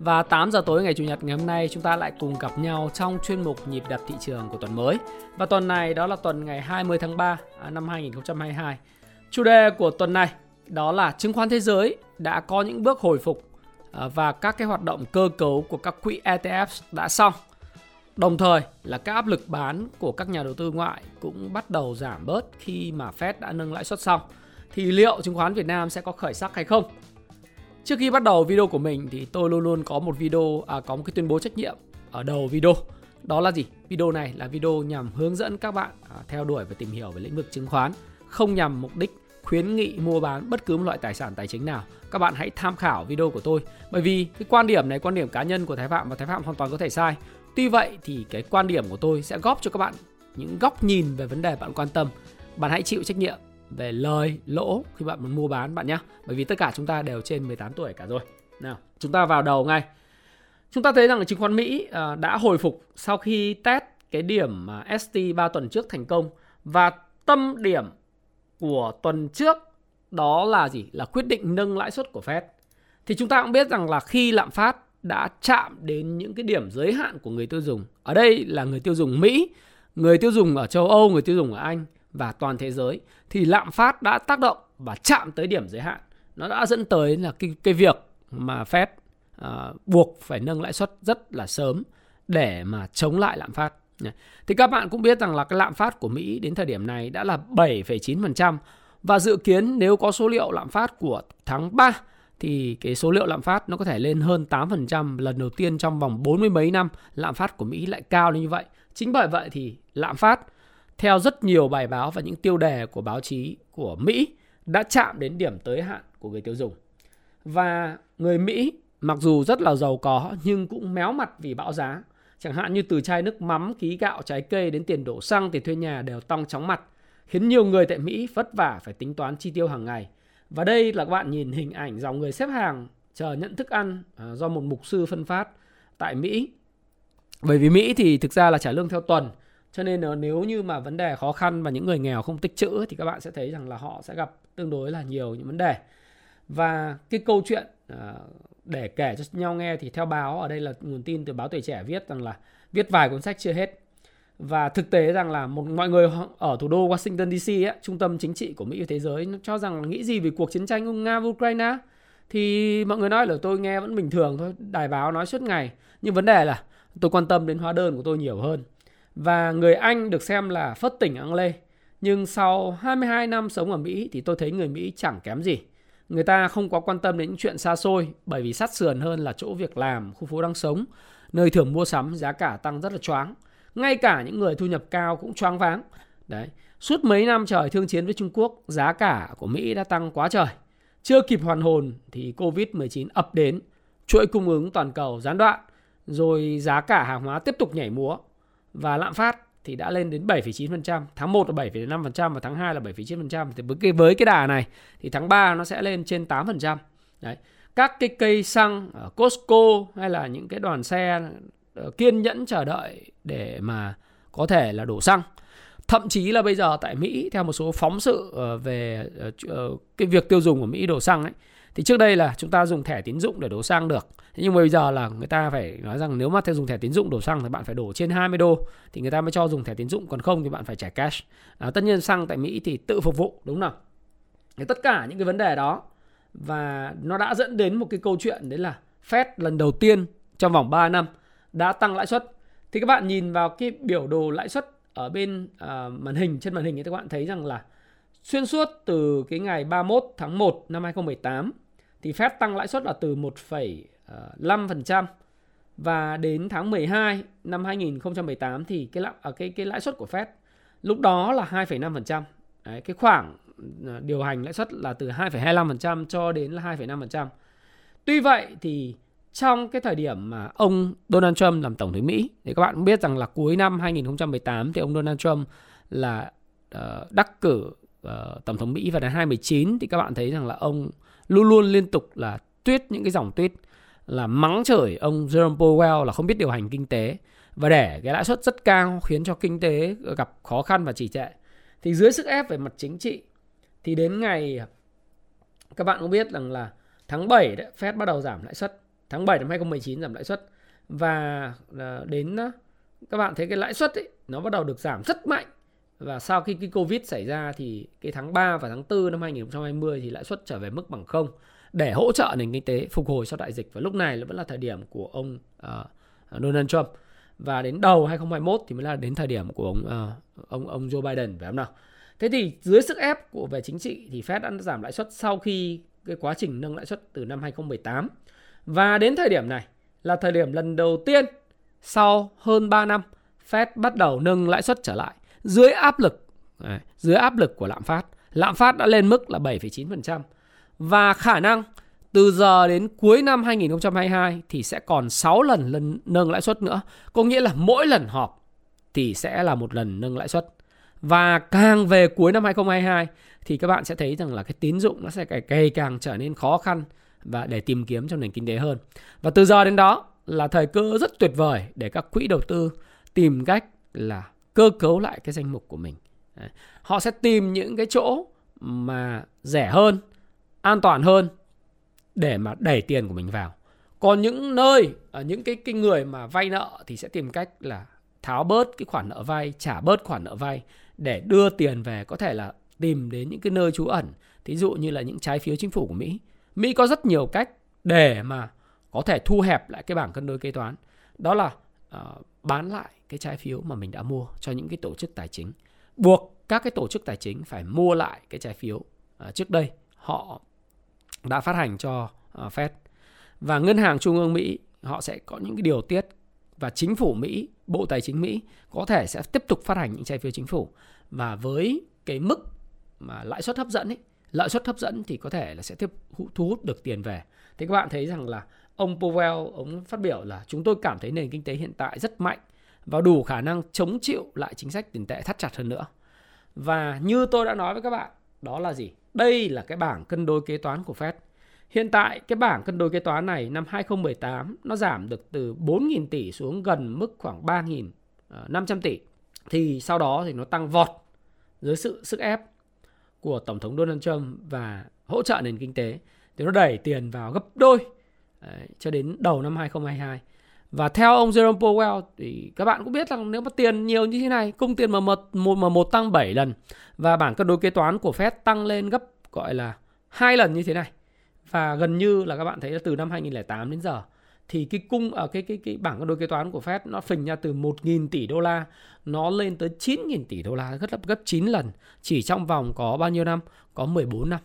Và 8 giờ tối ngày Chủ nhật ngày hôm nay, chúng ta lại cùng gặp nhau trong chuyên mục nhịp đập thị trường của tuần mới. Và tuần này đó là tuần ngày 20 tháng 3 à, năm 2022. Chủ đề của tuần này đó là chứng khoán thế giới đã có những bước hồi phục à, và các cái hoạt động cơ cấu của các quỹ ETF đã xong. Đồng thời là các áp lực bán của các nhà đầu tư ngoại cũng bắt đầu giảm bớt khi mà Fed đã nâng lãi suất xong thì liệu chứng khoán Việt Nam sẽ có khởi sắc hay không? Trước khi bắt đầu video của mình thì tôi luôn luôn có một video à, có một cái tuyên bố trách nhiệm ở đầu video. Đó là gì? Video này là video nhằm hướng dẫn các bạn à, theo đuổi và tìm hiểu về lĩnh vực chứng khoán, không nhằm mục đích khuyến nghị mua bán bất cứ một loại tài sản tài chính nào. Các bạn hãy tham khảo video của tôi bởi vì cái quan điểm này quan điểm cá nhân của Thái Phạm và Thái Phạm hoàn toàn có thể sai. Tuy vậy thì cái quan điểm của tôi sẽ góp cho các bạn những góc nhìn về vấn đề bạn quan tâm. Bạn hãy chịu trách nhiệm về lời lỗ khi bạn muốn mua bán bạn nhé bởi vì tất cả chúng ta đều trên 18 tuổi cả rồi. Nào, chúng ta vào đầu ngay. Chúng ta thấy rằng chứng khoán Mỹ à, đã hồi phục sau khi test cái điểm à, ST 3 tuần trước thành công. Và tâm điểm của tuần trước đó là gì? Là quyết định nâng lãi suất của Fed. Thì chúng ta cũng biết rằng là khi lạm phát đã chạm đến những cái điểm giới hạn của người tiêu dùng. Ở đây là người tiêu dùng Mỹ, người tiêu dùng ở châu Âu, người tiêu dùng ở Anh và toàn thế giới thì lạm phát đã tác động và chạm tới điểm giới hạn nó đã dẫn tới là cái cái việc mà Fed uh, buộc phải nâng lãi suất rất là sớm để mà chống lại lạm phát. Thì các bạn cũng biết rằng là cái lạm phát của Mỹ đến thời điểm này đã là 7,9% và dự kiến nếu có số liệu lạm phát của tháng 3 thì cái số liệu lạm phát nó có thể lên hơn 8% lần đầu tiên trong vòng 40 mấy năm lạm phát của Mỹ lại cao như vậy. Chính bởi vậy thì lạm phát theo rất nhiều bài báo và những tiêu đề của báo chí của Mỹ đã chạm đến điểm tới hạn của người tiêu dùng. Và người Mỹ mặc dù rất là giàu có nhưng cũng méo mặt vì bão giá. Chẳng hạn như từ chai nước mắm, ký gạo, trái cây đến tiền đổ xăng, tiền thuê nhà đều tăng chóng mặt, khiến nhiều người tại Mỹ vất vả phải tính toán chi tiêu hàng ngày. Và đây là các bạn nhìn hình ảnh dòng người xếp hàng chờ nhận thức ăn à, do một mục sư phân phát tại Mỹ. Bởi vì Mỹ thì thực ra là trả lương theo tuần cho nên nếu như mà vấn đề khó khăn và những người nghèo không tích chữ thì các bạn sẽ thấy rằng là họ sẽ gặp tương đối là nhiều những vấn đề. Và cái câu chuyện ờ, để kể cho nhau nghe thì theo báo ở đây là nguồn tin từ báo tuổi trẻ viết rằng là viết vài cuốn sách chưa hết. Và thực tế rằng là một mọi người ở thủ đô Washington DC ấy, trung tâm chính trị của Mỹ và thế giới nó cho rằng là nghĩ gì về cuộc chiến tranh Nga Ukraine thì mọi người nói là tôi nghe vẫn bình thường thôi đài báo nói suốt ngày. Nhưng vấn đề là tôi quan tâm đến hóa đơn của tôi nhiều hơn và người Anh được xem là phất tỉnh anh lê. Nhưng sau 22 năm sống ở Mỹ thì tôi thấy người Mỹ chẳng kém gì. Người ta không quá quan tâm đến những chuyện xa xôi bởi vì sát sườn hơn là chỗ việc làm, khu phố đang sống, nơi thường mua sắm giá cả tăng rất là choáng. Ngay cả những người thu nhập cao cũng choáng váng. Đấy, suốt mấy năm trời thương chiến với Trung Quốc, giá cả của Mỹ đã tăng quá trời. Chưa kịp hoàn hồn thì Covid-19 ập đến, chuỗi cung ứng toàn cầu gián đoạn, rồi giá cả hàng hóa tiếp tục nhảy múa và lạm phát thì đã lên đến 7,9%, tháng 1 là 7,5% và tháng 2 là 7,9%. Thì với cái với cái đà này thì tháng 3 nó sẽ lên trên 8%. Đấy. Các cái cây xăng ở Costco hay là những cái đoàn xe ờ, kiên nhẫn chờ đợi để mà có thể là đổ xăng. Thậm chí là bây giờ tại Mỹ theo một số phóng sự ờ, về ờ, cái việc tiêu dùng của Mỹ đổ xăng ấy thì trước đây là chúng ta dùng thẻ tín dụng để đổ xăng được. Nhưng mà bây giờ là người ta phải nói rằng nếu mà theo dùng thẻ tín dụng đổ xăng thì bạn phải đổ trên 20 đô thì người ta mới cho dùng thẻ tín dụng. Còn không thì bạn phải trả cash. À, tất nhiên xăng tại Mỹ thì tự phục vụ đúng không thì tất cả những cái vấn đề đó và nó đã dẫn đến một cái câu chuyện đấy là Fed lần đầu tiên trong vòng 3 năm đã tăng lãi suất. Thì các bạn nhìn vào cái biểu đồ lãi suất ở bên uh, màn hình trên màn hình thì các bạn thấy rằng là xuyên suốt từ cái ngày 31 tháng 1 năm 2018 thì Fed tăng lãi suất là từ 1,5% ờ, và đến tháng 12 năm 2018 thì cái lãi, à, cái cái lãi suất của Fed lúc đó là 2,5%. Đấy, cái khoảng ờ, điều hành lãi suất là từ 2,25% cho đến là 2,5%. Tuy vậy thì trong cái thời điểm mà ông Donald Trump làm tổng thống Mỹ thì các bạn cũng biết rằng là cuối năm 2018 thì ông Donald Trump là uh, đắc cử uh, tổng thống Mỹ vào năm 2019 thì các bạn thấy rằng là ông luôn luôn liên tục là tuyết những cái dòng tuyết là mắng chửi ông Jerome Powell là không biết điều hành kinh tế và để cái lãi suất rất cao khiến cho kinh tế gặp khó khăn và trì trệ. Thì dưới sức ép về mặt chính trị thì đến ngày các bạn cũng biết rằng là tháng 7 đấy, Fed bắt đầu giảm lãi suất. Tháng 7 năm 2019 giảm lãi suất và à, đến các bạn thấy cái lãi suất ấy nó bắt đầu được giảm rất mạnh và sau khi cái Covid xảy ra thì cái tháng 3 và tháng 4 năm 2020 thì lãi suất trở về mức bằng không để hỗ trợ nền kinh tế phục hồi sau đại dịch. Và lúc này vẫn là thời điểm của ông uh, Donald Trump. Và đến đầu 2021 thì mới là đến thời điểm của ông uh, ông ông Joe Biden phải không nào? Thế thì dưới sức ép của về chính trị thì Fed đã giảm lãi suất sau khi cái quá trình nâng lãi suất từ năm 2018 và đến thời điểm này là thời điểm lần đầu tiên sau hơn 3 năm Fed bắt đầu nâng lãi suất trở lại dưới áp lực dưới áp lực của lạm phát. Lạm phát đã lên mức là 7,9% và khả năng từ giờ đến cuối năm 2022 thì sẽ còn 6 lần lần nâng lãi suất nữa. Có nghĩa là mỗi lần họp thì sẽ là một lần nâng lãi suất. Và càng về cuối năm 2022 thì các bạn sẽ thấy rằng là cái tín dụng nó sẽ ngày càng trở nên khó khăn và để tìm kiếm trong nền kinh tế hơn. Và từ giờ đến đó là thời cơ rất tuyệt vời để các quỹ đầu tư tìm cách là cơ cấu lại cái danh mục của mình. Họ sẽ tìm những cái chỗ mà rẻ hơn, an toàn hơn để mà đẩy tiền của mình vào. Còn những nơi ở những cái cái người mà vay nợ thì sẽ tìm cách là tháo bớt cái khoản nợ vay, trả bớt khoản nợ vay để đưa tiền về có thể là tìm đến những cái nơi trú ẩn, thí dụ như là những trái phiếu chính phủ của Mỹ. Mỹ có rất nhiều cách để mà có thể thu hẹp lại cái bảng cân đối kế toán. Đó là uh, bán lại cái trái phiếu mà mình đã mua cho những cái tổ chức tài chính. Buộc các cái tổ chức tài chính phải mua lại cái trái phiếu à, trước đây họ đã phát hành cho à, Fed. Và ngân hàng trung ương Mỹ họ sẽ có những cái điều tiết và chính phủ Mỹ, Bộ Tài chính Mỹ có thể sẽ tiếp tục phát hành những trái phiếu chính phủ và với cái mức mà lãi suất hấp dẫn ấy, lợi suất hấp dẫn thì có thể là sẽ tiếp thu hút được tiền về. thế các bạn thấy rằng là ông Powell ông phát biểu là chúng tôi cảm thấy nền kinh tế hiện tại rất mạnh và đủ khả năng chống chịu lại chính sách tiền tệ thắt chặt hơn nữa. Và như tôi đã nói với các bạn, đó là gì? Đây là cái bảng cân đối kế toán của Fed. Hiện tại cái bảng cân đối kế toán này năm 2018 nó giảm được từ 4.000 tỷ xuống gần mức khoảng 3.500 ờ, tỷ. Thì sau đó thì nó tăng vọt dưới sự sức ép của Tổng thống Donald Trump và hỗ trợ nền kinh tế. Thì nó đẩy tiền vào gấp đôi Đấy, cho đến đầu năm 2022. Và theo ông Jerome Powell thì các bạn cũng biết rằng nếu mà tiền nhiều như thế này, cung tiền mà một, mà một tăng 7 lần và bảng cân đối kế toán của Fed tăng lên gấp gọi là hai lần như thế này. Và gần như là các bạn thấy là từ năm 2008 đến giờ thì cái cung ở cái cái cái bảng cân đối kế toán của Fed nó phình ra từ 1.000 tỷ đô la nó lên tới 9.000 tỷ đô la gấp gấp 9 lần chỉ trong vòng có bao nhiêu năm? Có 14 năm.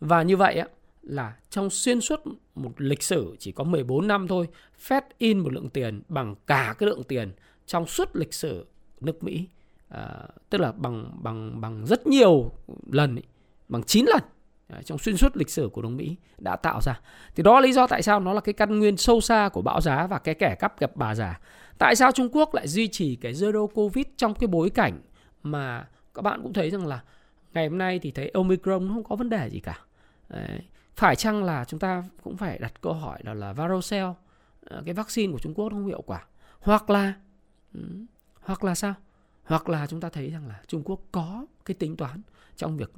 Và như vậy á là trong xuyên suốt một lịch sử chỉ có 14 năm thôi, Fed in một lượng tiền bằng cả cái lượng tiền trong suốt lịch sử nước Mỹ. À, tức là bằng bằng bằng rất nhiều lần, bằng 9 lần à, trong xuyên suốt lịch sử của nước Mỹ đã tạo ra. Thì đó là lý do tại sao nó là cái căn nguyên sâu xa của bão giá và cái kẻ cắp gặp bà già. Tại sao Trung Quốc lại duy trì cái zero covid trong cái bối cảnh mà các bạn cũng thấy rằng là ngày hôm nay thì thấy Omicron không có vấn đề gì cả. Đấy phải chăng là chúng ta cũng phải đặt câu hỏi đó là varocell ờ, cái vaccine của Trung Quốc không hiệu quả? Hoặc là ừ, hoặc là sao? Hoặc là chúng ta thấy rằng là Trung Quốc có cái tính toán trong việc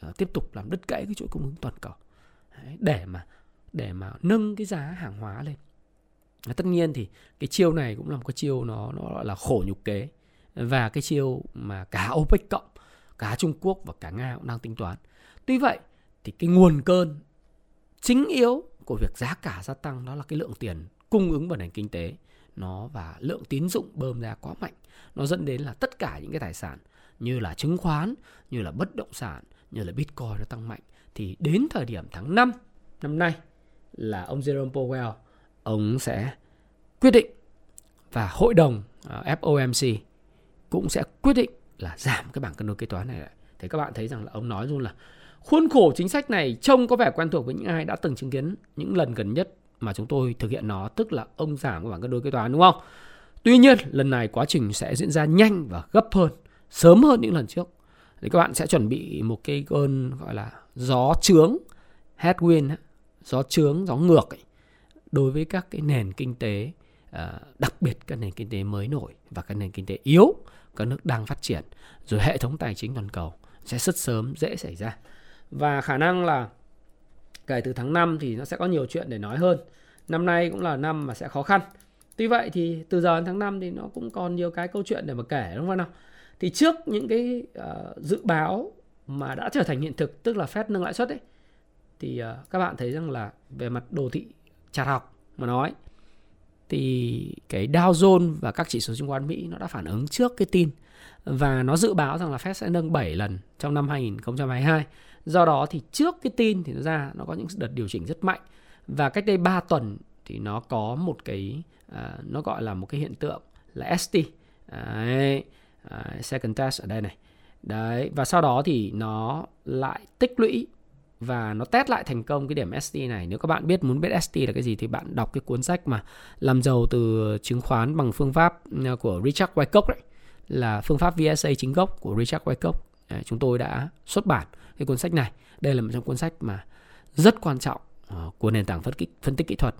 ờ, tiếp tục làm đứt gãy cái chuỗi cung ứng toàn cầu. Đấy, để mà để mà nâng cái giá hàng hóa lên. Tất nhiên thì cái chiêu này cũng là một cái chiêu nó nó gọi là khổ nhục kế. Và cái chiêu mà cả OPEC cộng cả Trung Quốc và cả Nga cũng đang tính toán. Tuy vậy thì cái nguồn cơn chính yếu của việc giá cả gia tăng đó là cái lượng tiền cung ứng vào nền kinh tế nó và lượng tín dụng bơm ra quá mạnh, nó dẫn đến là tất cả những cái tài sản như là chứng khoán, như là bất động sản, như là bitcoin nó tăng mạnh thì đến thời điểm tháng 5 năm nay là ông Jerome Powell, ông sẽ quyết định và hội đồng à, FOMC cũng sẽ quyết định là giảm cái bảng cân đối kế toán này lại. Thì các bạn thấy rằng là ông nói luôn là Khuôn khổ chính sách này trông có vẻ quen thuộc với những ai đã từng chứng kiến những lần gần nhất mà chúng tôi thực hiện nó, tức là ông giảm của bảng cân đối kế toán đúng không? Tuy nhiên, lần này quá trình sẽ diễn ra nhanh và gấp hơn, sớm hơn những lần trước. thì các bạn sẽ chuẩn bị một cái cơn gọi là gió trướng headwind gió trướng gió ngược ấy, đối với các cái nền kinh tế ờ, đặc biệt các nền kinh tế mới nổi và các nền kinh tế yếu các nước đang phát triển rồi hệ thống tài chính toàn cầu sẽ rất sớm dễ xảy ra và khả năng là kể từ tháng 5 thì nó sẽ có nhiều chuyện để nói hơn. Năm nay cũng là năm mà sẽ khó khăn. Tuy vậy thì từ giờ đến tháng 5 thì nó cũng còn nhiều cái câu chuyện để mà kể đúng không nào? Thì trước những cái uh, dự báo mà đã trở thành hiện thực tức là Fed nâng lãi suất ấy thì uh, các bạn thấy rằng là về mặt đồ thị chặt học mà nói thì cái Dow Jones và các chỉ số chứng khoán Mỹ nó đã phản ứng trước cái tin và nó dự báo rằng là Fed sẽ nâng 7 lần trong năm 2022. Do đó thì trước cái tin thì nó ra nó có những đợt điều chỉnh rất mạnh và cách đây 3 tuần thì nó có một cái à, nó gọi là một cái hiện tượng là ST Đấy, à, second test ở đây này đấy và sau đó thì nó lại tích lũy và nó test lại thành công cái điểm ST này. Nếu các bạn biết muốn biết ST là cái gì thì bạn đọc cái cuốn sách mà làm giàu từ chứng khoán bằng phương pháp à, của Richard Wyckoff đấy là phương pháp VSA chính gốc của Richard Wyckoff. Ờ, chúng tôi đã xuất bản cái cuốn sách này. Đây là một trong cuốn sách mà rất quan trọng ờ, của nền tảng phân tích phân tích kỹ thuật.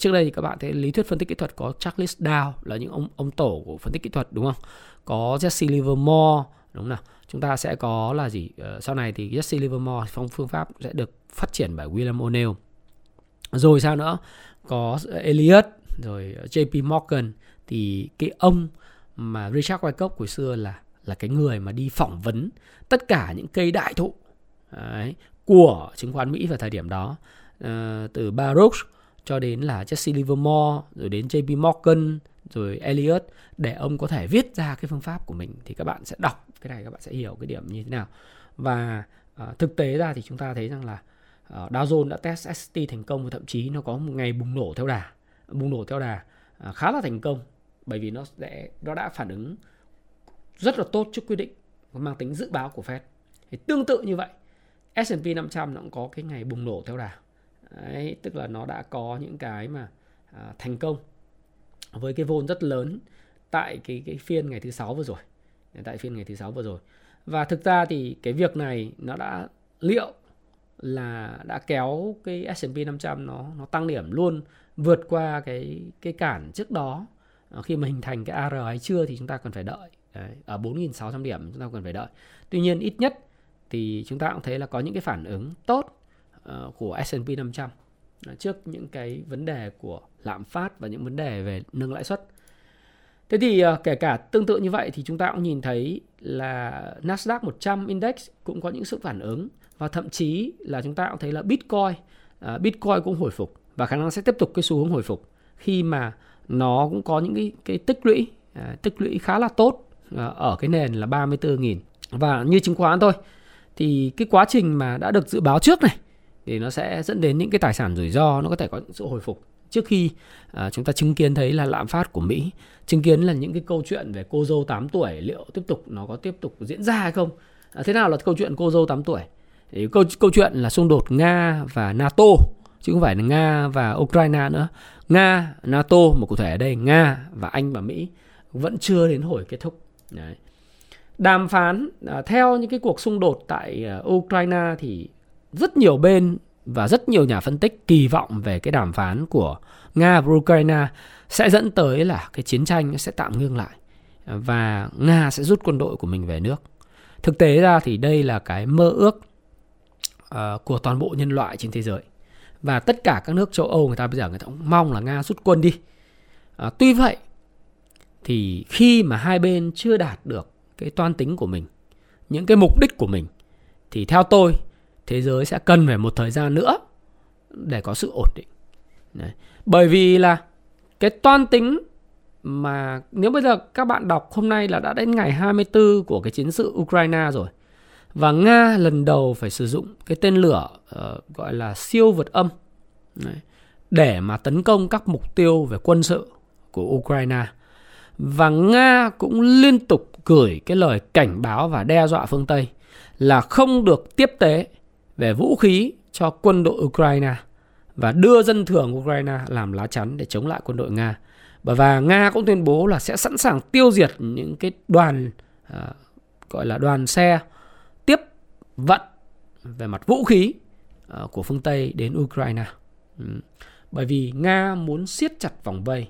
Trước đây thì các bạn thấy lý thuyết phân tích kỹ thuật có Charles Dow, là những ông ông tổ của phân tích kỹ thuật, đúng không? Có Jesse Livermore, đúng nào chúng ta sẽ có là gì ờ, sau này thì Jesse Livermore, phong, phương pháp sẽ được phát triển bởi William O'Neill rồi sao nữa có Elliot rồi JP Morgan thì cái ông mà Richard Wyckoff của xưa là là cái người mà đi phỏng vấn tất cả những cây đại thụ đấy, của chứng khoán Mỹ vào thời điểm đó. Uh, từ Baruch cho đến là Jesse Livermore rồi đến JP Morgan rồi Elliot để ông có thể viết ra cái phương pháp của mình thì các bạn sẽ đọc cái này các bạn sẽ hiểu cái điểm như thế nào. Và uh, thực tế ra thì chúng ta thấy rằng là uh, Dow Jones đã test ST thành công và thậm chí nó có một ngày bùng nổ theo đà bùng nổ theo đà uh, khá là thành công bởi vì nó sẽ nó đã phản ứng rất là tốt trước quyết định mang tính dự báo của Fed. Thì tương tự như vậy S&P 500 nó cũng có cái ngày bùng nổ theo đà. Đấy, tức là nó đã có những cái mà à, thành công với cái vôn rất lớn tại cái cái phiên ngày thứ sáu vừa rồi. Tại phiên ngày thứ sáu vừa rồi. Và thực ra thì cái việc này nó đã liệu là đã kéo cái S&P 500 nó nó tăng điểm luôn vượt qua cái cái cản trước đó à, khi mà hình thành cái AR hay chưa thì chúng ta cần phải đợi. Đấy, ở 4.600 điểm chúng ta cần phải đợi. Tuy nhiên ít nhất thì chúng ta cũng thấy là có những cái phản ứng tốt uh, của S&P 500 trước những cái vấn đề của lạm phát và những vấn đề về nâng lãi suất. Thế thì uh, kể cả tương tự như vậy thì chúng ta cũng nhìn thấy là Nasdaq 100 index cũng có những sự phản ứng và thậm chí là chúng ta cũng thấy là Bitcoin uh, Bitcoin cũng hồi phục và khả năng sẽ tiếp tục cái xu hướng hồi phục khi mà nó cũng có những cái cái tích lũy uh, tích lũy khá là tốt. Ờ, ở cái nền là 34.000 và như chứng khoán thôi thì cái quá trình mà đã được dự báo trước này thì nó sẽ dẫn đến những cái tài sản rủi ro nó có thể có những sự hồi phục trước khi à, chúng ta chứng kiến thấy là lạm phát của Mỹ, chứng kiến là những cái câu chuyện về cô dâu 8 tuổi liệu tiếp tục nó có tiếp tục diễn ra hay không? À, thế nào là câu chuyện cô dâu 8 tuổi? Thì câu câu chuyện là xung đột Nga và NATO chứ không phải là Nga và Ukraine nữa. Nga, NATO một cụ thể ở đây Nga và Anh và Mỹ vẫn chưa đến hồi kết thúc. Đấy. Đàm phán à, theo những cái cuộc xung đột tại à, Ukraine thì rất nhiều bên và rất nhiều nhà phân tích kỳ vọng về cái đàm phán của Nga và Ukraine sẽ dẫn tới là cái chiến tranh sẽ tạm ngưng lại và Nga sẽ rút quân đội của mình về nước. Thực tế ra thì đây là cái mơ ước uh, của toàn bộ nhân loại trên thế giới. Và tất cả các nước châu Âu người ta bây giờ người ta cũng mong là Nga rút quân đi. Uh, tuy vậy thì khi mà hai bên chưa đạt được cái toan tính của mình, những cái mục đích của mình thì theo tôi thế giới sẽ cần phải một thời gian nữa để có sự ổn định Đấy. bởi vì là cái toan tính mà nếu bây giờ các bạn đọc hôm nay là đã đến ngày 24 của cái chiến sự Ukraine rồi và Nga lần đầu phải sử dụng cái tên lửa uh, gọi là siêu vượt âm Đấy. để mà tấn công các mục tiêu về quân sự của Ukraine và Nga cũng liên tục gửi cái lời cảnh báo và đe dọa phương Tây là không được tiếp tế về vũ khí cho quân đội Ukraine và đưa dân thường Ukraine làm lá chắn để chống lại quân đội Nga. Và Nga cũng tuyên bố là sẽ sẵn sàng tiêu diệt những cái đoàn à, gọi là đoàn xe tiếp vận về mặt vũ khí à, của phương Tây đến Ukraine. Ừ. Bởi vì Nga muốn siết chặt vòng vây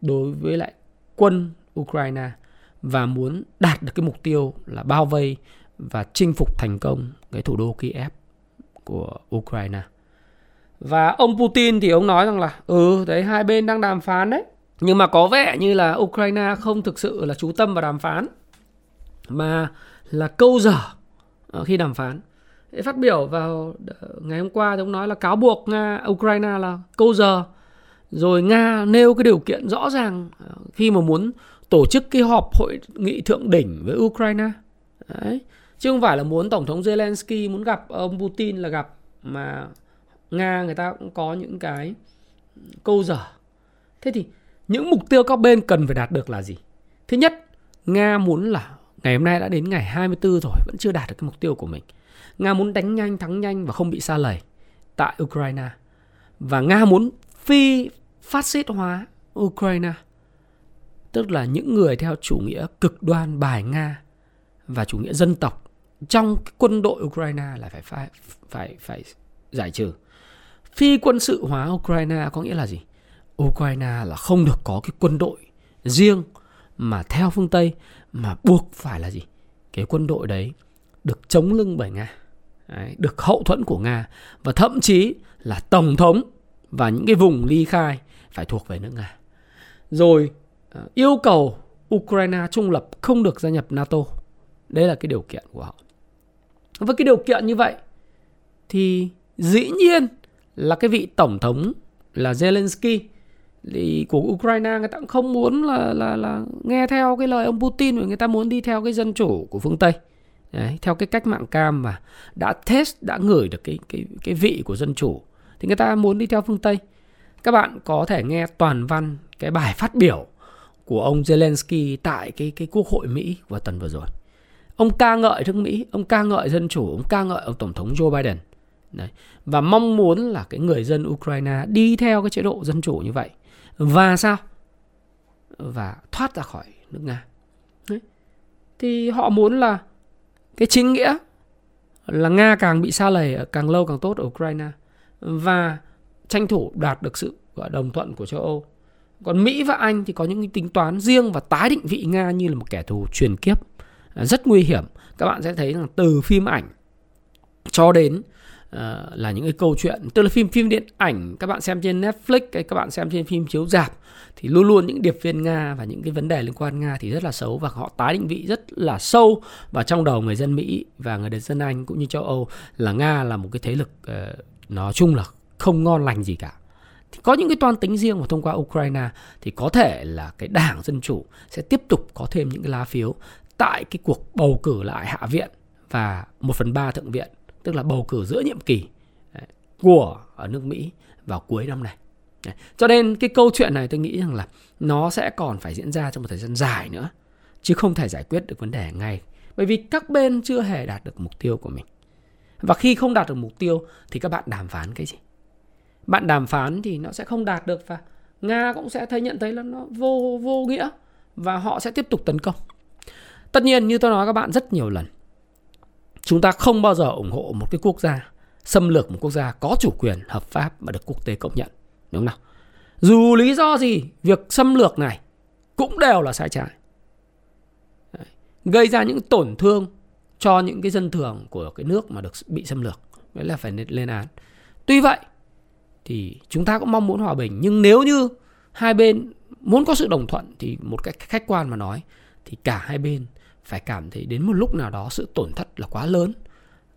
đối với lại quân Ukraine và muốn đạt được cái mục tiêu là bao vây và chinh phục thành công cái thủ đô Kiev của Ukraine. Và ông Putin thì ông nói rằng là ừ đấy, hai bên đang đàm phán đấy. Nhưng mà có vẻ như là Ukraine không thực sự là chú tâm vào đàm phán, mà là câu dở ờ, khi đàm phán. Phát biểu vào ờ, ngày hôm qua thì ông nói là cáo buộc Nga, Ukraine là câu giờ rồi Nga nêu cái điều kiện rõ ràng à, khi mà muốn tổ chức cái họp hội nghị thượng đỉnh với Ukraine. Đấy. Chứ không phải là muốn Tổng thống Zelensky muốn gặp ông Putin là gặp mà Nga người ta cũng có những cái câu dở. Thế thì những mục tiêu các bên cần phải đạt được là gì? Thứ nhất, Nga muốn là ngày hôm nay đã đến ngày 24 rồi vẫn chưa đạt được cái mục tiêu của mình. Nga muốn đánh nhanh, thắng nhanh và không bị xa lầy tại Ukraine. Và Nga muốn phi phát xít hóa Ukraine. Tức là những người theo chủ nghĩa cực đoan bài Nga và chủ nghĩa dân tộc trong quân đội Ukraine là phải phải phải phải giải trừ. Phi quân sự hóa Ukraine có nghĩa là gì? Ukraine là không được có cái quân đội riêng mà theo phương Tây mà buộc phải là gì? Cái quân đội đấy được chống lưng bởi Nga, đấy, được hậu thuẫn của Nga và thậm chí là tổng thống và những cái vùng ly khai phải thuộc về nước Nga. Rồi ờ, yêu cầu Ukraine trung lập không được gia nhập NATO. Đây là cái điều kiện của họ. Với cái điều kiện như vậy thì dĩ nhiên là cái vị tổng thống là Zelensky thì của Ukraine người ta cũng không muốn là là là nghe theo cái lời ông Putin mà người ta muốn đi theo cái dân chủ của phương Tây. Đấy, theo cái cách mạng cam mà đã test đã ngửi được cái cái cái vị của dân chủ thì người ta muốn đi theo phương Tây. Các bạn có thể nghe toàn văn cái bài phát biểu của ông Zelensky tại cái cái quốc hội Mỹ vào tuần vừa rồi. Ông ca ngợi nước Mỹ, ông ca ngợi dân chủ, ông ca ngợi ông tổng thống Joe Biden. Đấy. Và mong muốn là cái người dân Ukraine đi theo cái chế độ dân chủ như vậy. Và sao? Và thoát ra khỏi nước Nga. Đấy. Thì họ muốn là cái chính nghĩa là Nga càng bị xa lầy càng lâu càng tốt ở Ukraine và tranh thủ đạt được sự gọi đồng thuận của châu Âu. Còn Mỹ và Anh thì có những tính toán riêng và tái định vị Nga như là một kẻ thù truyền kiếp à, rất nguy hiểm. Các bạn sẽ thấy rằng từ phim ảnh cho đến uh, là những cái câu chuyện tức là phim phim điện ảnh các bạn xem trên Netflix hay các bạn xem trên phim chiếu rạp thì luôn luôn những điệp viên Nga và những cái vấn đề liên quan Nga thì rất là xấu và họ tái định vị rất là sâu vào trong đầu người dân Mỹ và người dân Anh cũng như châu Âu là Nga là một cái thế lực uh, nói chung là không ngon lành gì cả thì có những cái toan tính riêng mà thông qua Ukraine thì có thể là cái đảng dân chủ sẽ tiếp tục có thêm những cái lá phiếu tại cái cuộc bầu cử lại hạ viện và 1 phần 3 thượng viện, tức là bầu cử giữa nhiệm kỳ của ở nước Mỹ vào cuối năm này. Cho nên cái câu chuyện này tôi nghĩ rằng là nó sẽ còn phải diễn ra trong một thời gian dài nữa, chứ không thể giải quyết được vấn đề ngay, bởi vì các bên chưa hề đạt được mục tiêu của mình. Và khi không đạt được mục tiêu thì các bạn đàm phán cái gì? Bạn đàm phán thì nó sẽ không đạt được và Nga cũng sẽ thấy nhận thấy là nó vô vô nghĩa và họ sẽ tiếp tục tấn công. Tất nhiên như tôi nói các bạn rất nhiều lần Chúng ta không bao giờ ủng hộ một cái quốc gia xâm lược một quốc gia có chủ quyền hợp pháp và được quốc tế công nhận. Đúng không nào? Dù lý do gì, việc xâm lược này cũng đều là sai trái. Gây ra những tổn thương cho những cái dân thường của cái nước mà được bị xâm lược. Đấy là phải lên án. Tuy vậy thì chúng ta cũng mong muốn hòa bình. Nhưng nếu như hai bên muốn có sự đồng thuận thì một cách khách quan mà nói thì cả hai bên phải cảm thấy đến một lúc nào đó sự tổn thất là quá lớn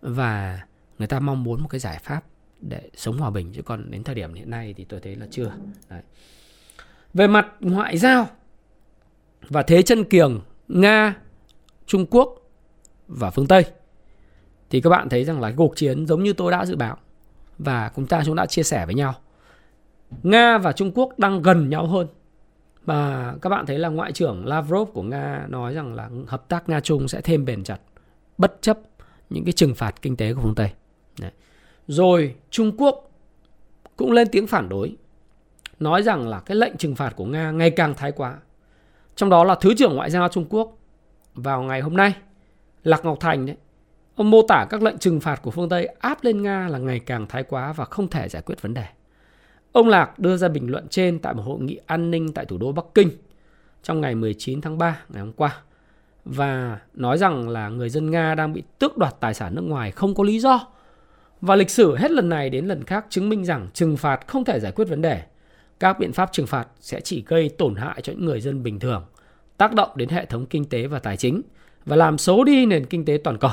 và người ta mong muốn một cái giải pháp để sống hòa bình, chứ còn đến thời điểm hiện nay thì tôi thấy là chưa Đấy. về mặt ngoại giao và thế chân kiềng nga, trung quốc và phương tây thì các bạn thấy rằng là cái cuộc chiến giống như tôi đã dự báo và chúng ta chúng đã chia sẻ với nhau nga và trung quốc đang gần nhau hơn và các bạn thấy là Ngoại trưởng Lavrov của Nga nói rằng là hợp tác Nga-Trung sẽ thêm bền chặt, bất chấp những cái trừng phạt kinh tế của phương Tây. Đấy. Rồi Trung Quốc cũng lên tiếng phản đối, nói rằng là cái lệnh trừng phạt của Nga ngày càng thái quá. Trong đó là Thứ trưởng Ngoại giao Trung Quốc vào ngày hôm nay Lạc Ngọc Thành đấy Ông mô tả các lệnh trừng phạt của phương Tây áp lên Nga là ngày càng thái quá và không thể giải quyết vấn đề. Ông Lạc đưa ra bình luận trên tại một hội nghị an ninh tại thủ đô Bắc Kinh trong ngày 19 tháng 3 ngày hôm qua và nói rằng là người dân Nga đang bị tước đoạt tài sản nước ngoài không có lý do. Và lịch sử hết lần này đến lần khác chứng minh rằng trừng phạt không thể giải quyết vấn đề. Các biện pháp trừng phạt sẽ chỉ gây tổn hại cho những người dân bình thường, tác động đến hệ thống kinh tế và tài chính và làm xấu đi nền kinh tế toàn cầu.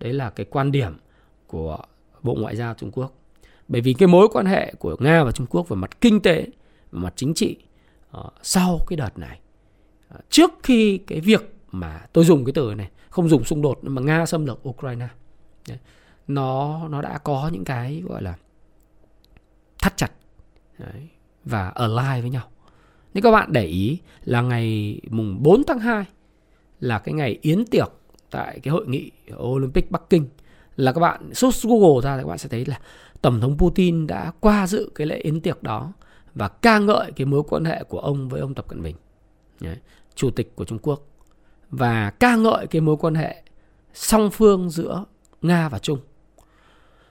Đấy là cái quan điểm của Bộ Ngoại giao Trung Quốc. Bởi vì cái mối quan hệ của Nga và Trung Quốc về mặt kinh tế, về mặt chính trị ờ, sau cái đợt này, ờ, trước khi cái việc mà tôi dùng cái từ này không dùng xung đột mà Nga xâm lược Ukraine, Đấy. nó nó đã có những cái gọi là thắt chặt Đấy. và align với nhau. Nếu các bạn để ý là ngày mùng 4 tháng 2 là cái ngày yến tiệc tại cái hội nghị Olympic Bắc Kinh. Là các bạn search Google ra thì các bạn sẽ thấy là Tổng thống Putin đã qua dự cái lễ yến tiệc đó và ca ngợi cái mối quan hệ của ông với ông Tập Cận Bình, Đấy, chủ tịch của Trung Quốc. Và ca ngợi cái mối quan hệ song phương giữa Nga và Trung.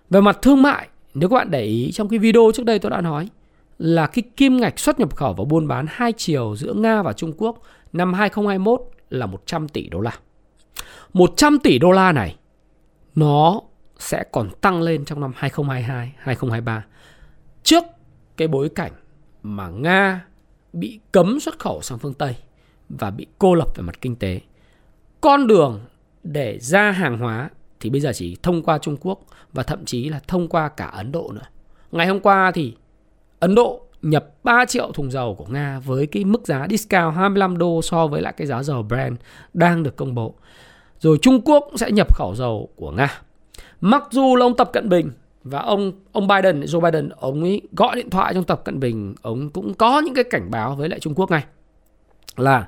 Về mặt thương mại, nếu các bạn để ý trong cái video trước đây tôi đã nói là cái kim ngạch xuất nhập khẩu và buôn bán hai chiều giữa Nga và Trung Quốc năm 2021 là 100 tỷ đô la. 100 tỷ đô la này nó sẽ còn tăng lên trong năm 2022, 2023. Trước cái bối cảnh mà Nga bị cấm xuất khẩu sang phương Tây và bị cô lập về mặt kinh tế. Con đường để ra hàng hóa thì bây giờ chỉ thông qua Trung Quốc và thậm chí là thông qua cả Ấn Độ nữa. Ngày hôm qua thì Ấn Độ nhập 3 triệu thùng dầu của Nga với cái mức giá discount 25 đô so với lại cái giá dầu Brent đang được công bố. Rồi Trung Quốc sẽ nhập khẩu dầu của Nga. Mặc dù là ông Tập Cận Bình và ông ông Biden, Joe Biden, ông ấy gọi điện thoại trong Tập Cận Bình, ông cũng có những cái cảnh báo với lại Trung Quốc này là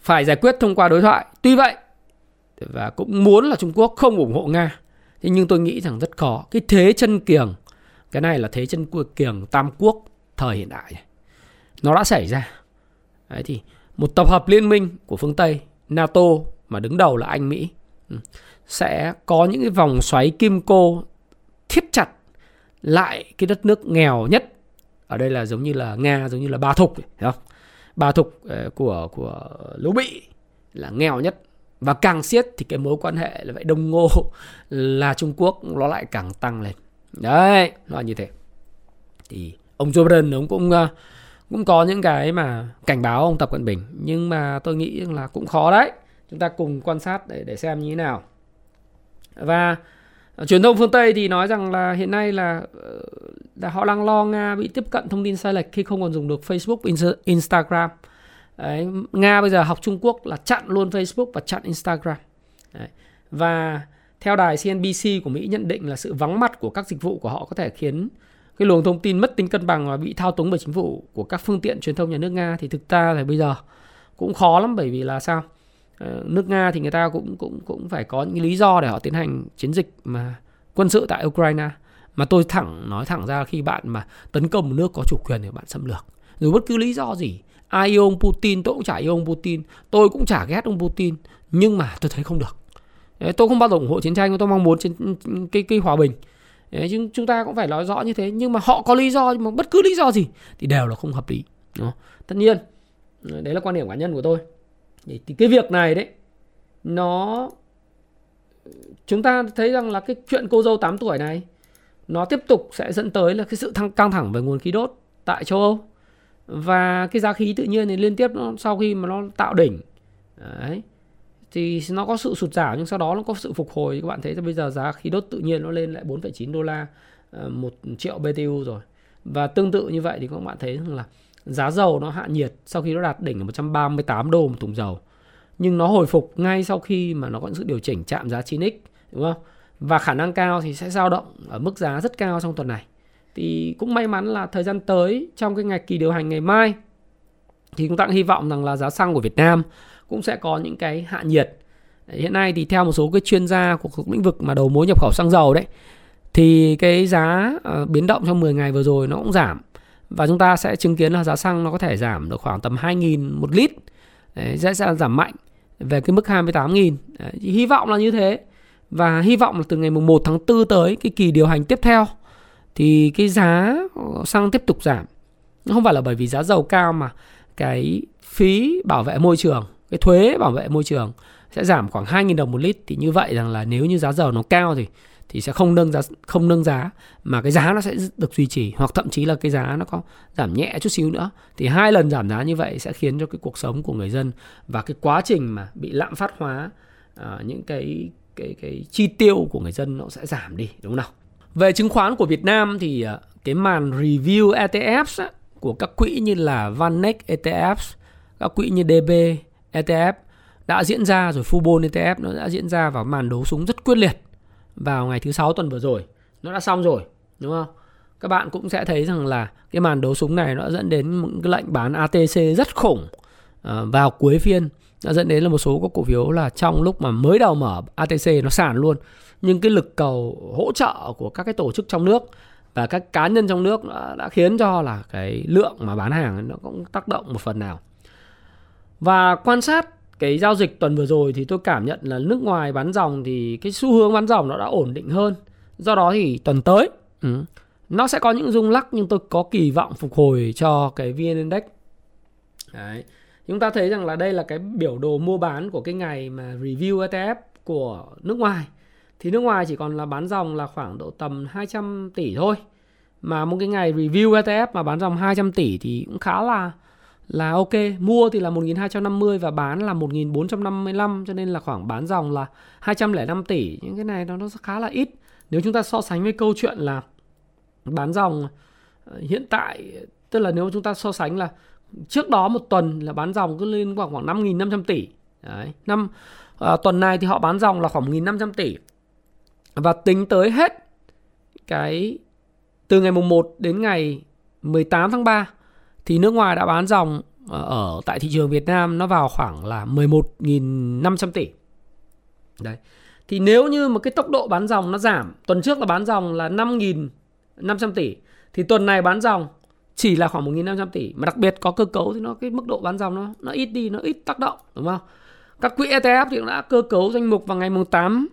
phải giải quyết thông qua đối thoại. Tuy vậy và cũng muốn là Trung Quốc không ủng hộ Nga. Thế nhưng tôi nghĩ rằng rất khó. Cái thế chân kiềng, cái này là thế chân kiềng Tam Quốc thời hiện đại. Nó đã xảy ra. Đấy thì một tập hợp liên minh của phương Tây, NATO mà đứng đầu là Anh Mỹ ừ, sẽ có những cái vòng xoáy kim cô thiết chặt lại cái đất nước nghèo nhất. Ở đây là giống như là nga giống như là ba thục hiểu không? Ba thục ờ, của của lỗ bị là nghèo nhất. Và càng siết thì cái mối quan hệ là vậy đông ngô là trung quốc nó lại càng tăng lên. Đấy nó là như thế. Thì ông Joe Biden ông cũng ờ, cũng có những cái mà cảnh báo ông Tập Cận Bình nhưng mà tôi nghĩ là cũng khó đấy chúng ta cùng quan sát để để xem như thế nào và ờ, truyền thông phương Tây thì nói rằng là hiện nay là, ờ, là họ đang lo Nga bị tiếp cận thông tin sai lệch khi không còn dùng được Facebook, Instagram. Đấy, Nga bây giờ học Trung Quốc là chặn luôn Facebook và chặn Instagram. Đấy. Và theo đài CNBC của Mỹ nhận định là sự vắng mặt của các dịch vụ của họ có thể khiến cái luồng thông tin mất tính cân bằng và bị thao túng bởi chính phủ của các phương tiện truyền thông nhà nước Nga thì thực ra là bây giờ cũng khó lắm bởi vì là sao? Ờ, nước Nga thì người ta cũng cũng cũng phải có những lý do để họ tiến hành chiến dịch mà quân sự tại Ukraine. Mà tôi thẳng nói thẳng ra khi bạn mà tấn công một nước có chủ quyền thì bạn xâm lược. Dù bất cứ lý do gì ai yêu ông Putin tôi cũng chả yêu ông Putin tôi cũng chả ghét ông Putin nhưng mà tôi thấy không được. Tôi không bao giờ ủng hộ chiến tranh tôi mong muốn chiến, cái cái hòa bình chứ chúng ta cũng phải nói rõ như thế. Nhưng mà họ có lý do, nhưng mà bất cứ lý do gì thì đều là không hợp lý tất nhiên, đấy là quan điểm cá nhân của tôi. Thì cái việc này đấy, nó, chúng ta thấy rằng là cái chuyện cô dâu 8 tuổi này, nó tiếp tục sẽ dẫn tới là cái sự thăng, căng thẳng về nguồn khí đốt tại châu Âu. Và cái giá khí tự nhiên thì liên tiếp nó, sau khi mà nó tạo đỉnh, đấy thì nó có sự sụt giảm nhưng sau đó nó có sự phục hồi các bạn thấy là bây giờ giá khí đốt tự nhiên nó lên lại 4,9 đô la ờ, một triệu BTU rồi và tương tự như vậy thì các bạn thấy rằng là giá dầu nó hạ nhiệt sau khi nó đạt đỉnh ở 138 đô một thùng dầu. Nhưng nó hồi phục ngay sau khi mà nó có sự điều chỉnh chạm giá 9x, đúng không? Và khả năng cao thì sẽ dao động ở mức giá rất cao trong tuần này. Thì cũng may mắn là thời gian tới trong cái ngày kỳ điều hành ngày mai thì chúng ta cũng hy vọng rằng là giá xăng của Việt Nam cũng sẽ có những cái hạ nhiệt. Hiện nay thì theo một số cái chuyên gia của lĩnh vực mà đầu mối nhập khẩu xăng dầu đấy thì cái giá uh, biến động trong 10 ngày vừa rồi nó cũng giảm và chúng ta sẽ chứng kiến là giá xăng nó có thể giảm được khoảng tầm 2.000 một lít Đấy, sẽ giảm mạnh về cái mức 28.000 Đấy, hy vọng là như thế và hy vọng là từ ngày mùng 1 tháng 4 tới cái kỳ điều hành tiếp theo thì cái giá xăng tiếp tục giảm. Không phải là bởi vì giá dầu cao mà cái phí bảo vệ môi trường, cái thuế bảo vệ môi trường sẽ giảm khoảng 2.000 đồng một lít thì như vậy rằng là nếu như giá dầu nó cao thì thì sẽ không nâng giá không nâng giá mà cái giá nó sẽ được duy trì hoặc thậm chí là cái giá nó có giảm nhẹ chút xíu nữa. Thì hai lần giảm giá như vậy sẽ khiến cho cái cuộc sống của người dân và cái quá trình mà bị lạm phát hóa uh, những cái cái cái chi tiêu của người dân nó sẽ giảm đi đúng không nào? Về chứng khoán của Việt Nam thì uh, cái màn review ETFs á, của các quỹ như là Vanex ETFs các quỹ như DB ETF đã diễn ra rồi Fubon ETF nó đã diễn ra vào màn đấu súng rất quyết liệt vào ngày thứ sáu tuần vừa rồi. Nó đã xong rồi đúng không? Các bạn cũng sẽ thấy rằng là cái màn đấu súng này nó dẫn đến một cái lệnh bán ATC rất khủng à, vào cuối phiên. Nó dẫn đến là một số các cổ phiếu là trong lúc mà mới đầu mở ATC nó sàn luôn. Nhưng cái lực cầu hỗ trợ của các cái tổ chức trong nước và các cá nhân trong nước đã, đã khiến cho là cái lượng mà bán hàng nó cũng tác động một phần nào và quan sát cái giao dịch tuần vừa rồi thì tôi cảm nhận là nước ngoài bán dòng thì cái xu hướng bán dòng nó đã ổn định hơn. Do đó thì tuần tới ừ, nó sẽ có những rung lắc nhưng tôi có kỳ vọng phục hồi cho cái vn index. Đấy. chúng ta thấy rằng là đây là cái biểu đồ mua bán của cái ngày mà review ETF của nước ngoài. Thì nước ngoài chỉ còn là bán dòng là khoảng độ tầm 200 tỷ thôi. Mà một cái ngày review ETF mà bán dòng 200 tỷ thì cũng khá là là ok mua thì là 1250 và bán là 1455 cho nên là khoảng bán dòng là 205 tỷ. Những cái này nó nó khá là ít. Nếu chúng ta so sánh với câu chuyện là bán dòng ờ, hiện tại tức là nếu chúng ta so sánh là trước đó một tuần là bán dòng cứ lên khoảng khoảng 5.500 tỷ. Đấy năm à, tuần này thì họ bán dòng là khoảng 1.500 tỷ. Và tính tới hết cái từ ngày mùng 1 đến ngày 18 tháng 3 thì nước ngoài đã bán dòng ờ, ở tại thị trường Việt Nam nó vào khoảng là 11.500 tỷ. Đấy. Thì nếu như một cái tốc độ bán dòng nó giảm, tuần trước là bán dòng là 5.500 tỷ thì tuần này bán dòng chỉ là khoảng 1.500 tỷ mà đặc biệt có cơ cấu thì nó cái mức độ bán dòng nó nó ít đi, nó ít tác động đúng không? Các quỹ ETF thì cũng đã cơ cấu danh mục vào ngày 8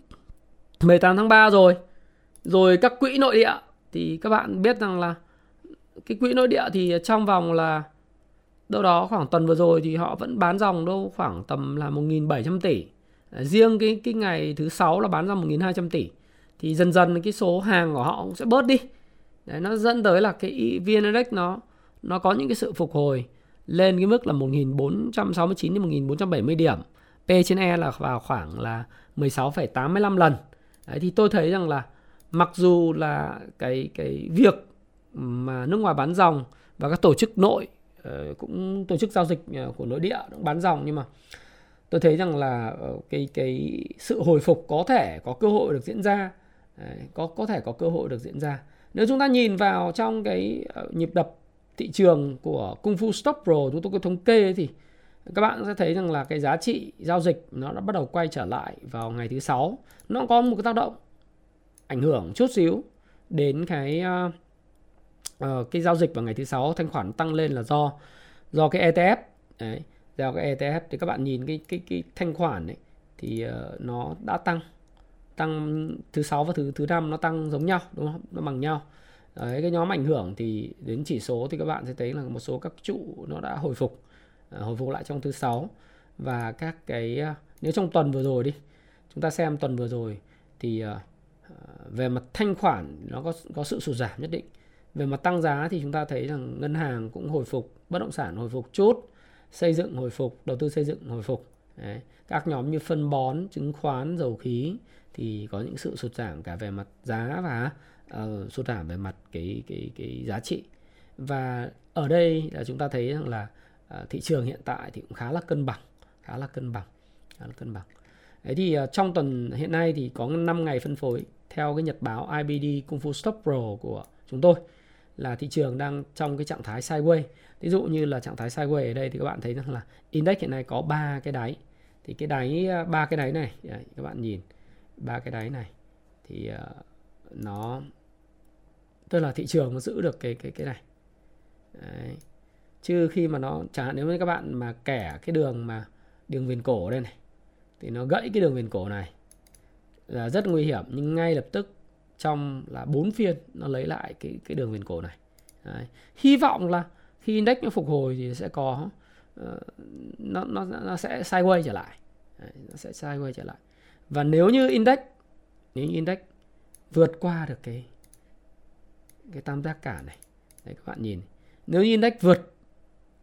18 tháng 3 rồi. Rồi các quỹ nội địa thì các bạn biết rằng là cái quỹ nội địa thì trong vòng là đâu đó khoảng tuần vừa rồi thì họ vẫn bán dòng đâu khoảng tầm là 1.700 tỷ. À, riêng cái cái ngày thứ sáu là bán ra 1.200 tỷ. Thì dần dần cái số hàng của họ cũng sẽ bớt đi. Đấy, nó dẫn tới là cái VN Index nó nó có những cái sự phục hồi lên cái mức là 1469 đến 1470 điểm. P trên E là vào khoảng là 16,85 lần. Đấy, thì tôi thấy rằng là mặc dù là cái cái việc mà nước ngoài bán dòng và các tổ chức nội ờ, cũng tổ chức giao dịch ờ, của nội địa cũng bán dòng. Nhưng mà tôi thấy rằng là ờ, cái cái sự hồi phục có thể có cơ hội được diễn ra có có thể có cơ hội được diễn ra. Nếu chúng ta nhìn vào trong cái nhịp đập thị trường của Kung Fu Stop Pro chúng tôi có thống kê thì các bạn sẽ thấy rằng là cái giá trị giao dịch nó đã bắt đầu quay trở lại vào ngày thứ sáu. Nó có một cái tác động ảnh hưởng chút xíu đến cái uh, cái giao dịch vào ngày thứ sáu thanh khoản tăng lên là do do cái ETF đấy do cái ETF thì các bạn nhìn cái cái cái thanh khoản ấy thì uh, nó đã tăng. Tăng thứ sáu và thứ thứ năm nó tăng giống nhau đúng không? Nó bằng nhau. Đấy, cái nhóm ảnh hưởng thì đến chỉ số thì các bạn sẽ thấy là một số các trụ nó đã hồi phục uh, hồi phục lại trong thứ sáu. Và các cái uh, nếu trong tuần vừa rồi đi chúng ta xem tuần vừa rồi thì uh, về mặt thanh khoản nó có có sự sụt giảm nhất định về mặt tăng giá thì chúng ta thấy rằng ngân hàng cũng hồi phục bất động sản hồi phục chút xây dựng hồi phục đầu tư xây dựng hồi phục. Đấy. các nhóm như phân bón chứng khoán dầu khí thì có những sự sụt giảm cả về mặt giá và uh, sụt giảm về mặt cái cái cái giá trị. Và ở đây là chúng ta thấy rằng là uh, thị trường hiện tại thì cũng khá là cân bằng khá là cân bằng khá là cân bằng. Đấy thì uh, trong tuần hiện nay thì có 5 ngày phân phối theo cái nhật báo IBD Kung Fu Stock Pro của chúng tôi là thị trường đang trong cái trạng thái sideways. Ví dụ như là trạng thái sideways ở đây thì các bạn thấy rằng là index hiện nay có ba cái đáy. Thì cái đáy à, ba cái đáy này đấy, các bạn nhìn ba cái đáy này thì à, nó tức là thị trường nó giữ được cái cái cái này. Đấy. Chứ khi mà nó chẳng hạn nếu như các bạn mà kẻ cái đường mà đường viền cổ đây này thì nó gãy cái đường viền cổ này là rất nguy hiểm nhưng ngay lập tức trong là 4 phiên nó lấy lại cái cái đường viền cổ này. Đấy. Hy vọng là khi index nó phục hồi thì sẽ có uh, nó nó nó sẽ sideways trở lại. Đấy, nó sẽ sideways trở lại. Và nếu như index nếu như index vượt qua được cái cái tam giác cản này. Đấy các bạn nhìn. Nếu như index vượt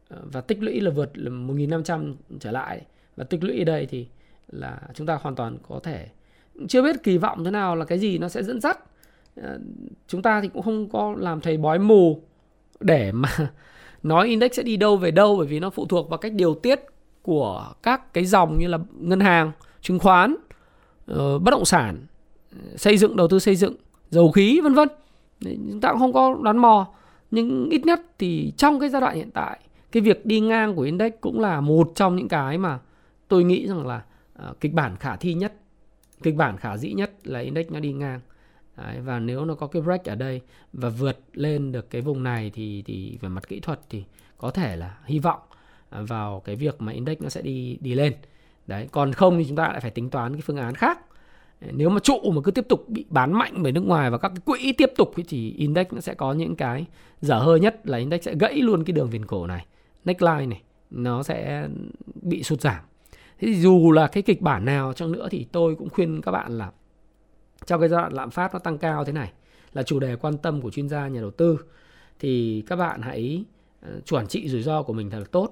ờ, và tích lũy là vượt là 1.500 trở lại và tích lũy ở đây thì là chúng ta hoàn toàn có thể chưa biết kỳ vọng thế nào là cái gì nó sẽ dẫn dắt. Ờ, chúng ta thì cũng không có làm thầy bói mù để mà nói index sẽ đi đâu về đâu, bởi vì nó phụ thuộc vào cách điều tiết của các cái dòng như là ngân hàng, chứng khoán ờ, bất động sản, xây dựng, đầu tư xây dựng, dầu khí, vân vân. Chúng ta cũng không có đoán mò. Nhưng ít nhất thì trong cái giai đoạn hiện tại, cái việc đi ngang của index cũng là một trong những cái mà tôi nghĩ rằng là ờ, kịch bản khả thi nhất kịch bản khả dĩ nhất là index nó đi ngang. Đấy, và nếu nó có cái break ở đây và vượt lên được cái vùng này thì thì về mặt kỹ thuật thì có thể là hy vọng à, vào cái việc mà index nó sẽ đi đi lên. Đấy còn không thì chúng ta lại phải tính toán cái phương án khác. Nếu mà trụ mà cứ tiếp tục bị bán mạnh bởi nước ngoài và các cái quỹ tiếp tục thì index nó sẽ có những cái dở hơi nhất là index sẽ gãy luôn cái đường viền cổ này neckline này. Nó sẽ bị sụt giảm thế thì dù là cái kịch bản nào chăng nữa thì tôi cũng khuyên các bạn là trong cái giai đoạn lạm phát nó tăng cao thế này là chủ đề quan tâm của chuyên gia nhà đầu tư thì các bạn hãy ờ, chuẩn trị rủi ro của mình thật là tốt.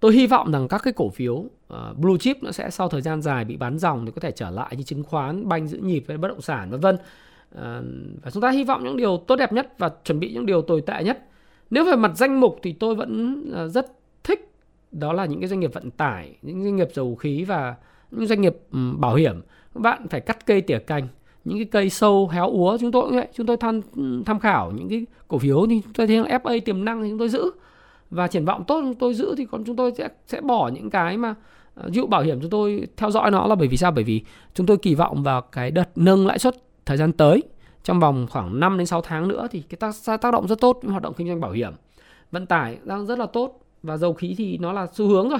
Tôi hy vọng rằng các cái cổ phiếu uh, blue chip nó sẽ sau thời gian dài bị bán dòng thì có thể trở lại như chứng khoán banh giữ nhịp với bất động sản vân vân. Uh, và chúng ta hy vọng những điều tốt đẹp nhất và chuẩn bị những điều tồi tệ nhất. Nếu về mặt danh mục thì tôi vẫn uh, rất đó là những cái doanh nghiệp vận tải những doanh nghiệp dầu khí và những doanh nghiệp ừ, bảo hiểm. Các bạn phải cắt cây tỉa cành những cái cây sâu héo úa chúng tôi cũng vậy. Chúng tôi tham ừ, tham khảo những cái cổ phiếu thì chúng tôi thấy FA tiềm năng thì chúng tôi giữ. Và triển vọng tốt chúng tôi giữ thì còn chúng tôi sẽ sẽ bỏ những cái mà ờ, ví dụ bảo hiểm chúng tôi theo dõi nó là bởi vì sao? Bởi vì chúng tôi kỳ vọng vào cái đợt nâng lãi suất thời gian tới trong vòng khoảng 5 đến 6 tháng nữa thì cái tác, tác động rất tốt với hoạt động kinh doanh bảo hiểm. Vận tải đang rất là tốt và dầu khí thì nó là xu hướng rồi.